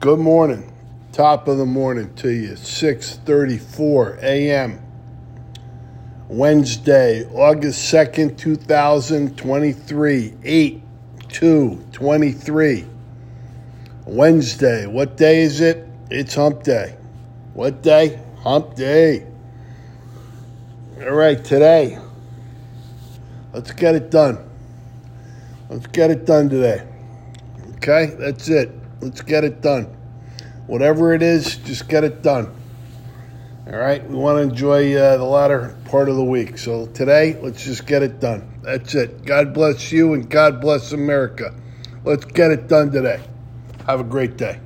Good morning. Top of the morning to you. 6:34 a.m. Wednesday, August 2nd, 2023. 8 2 23. Wednesday. What day is it? It's hump day. What day? Hump day. All right, today. Let's get it done. Let's get it done today. Okay? That's it. Let's get it done. Whatever it is, just get it done. All right? We want to enjoy uh, the latter part of the week. So today, let's just get it done. That's it. God bless you and God bless America. Let's get it done today. Have a great day.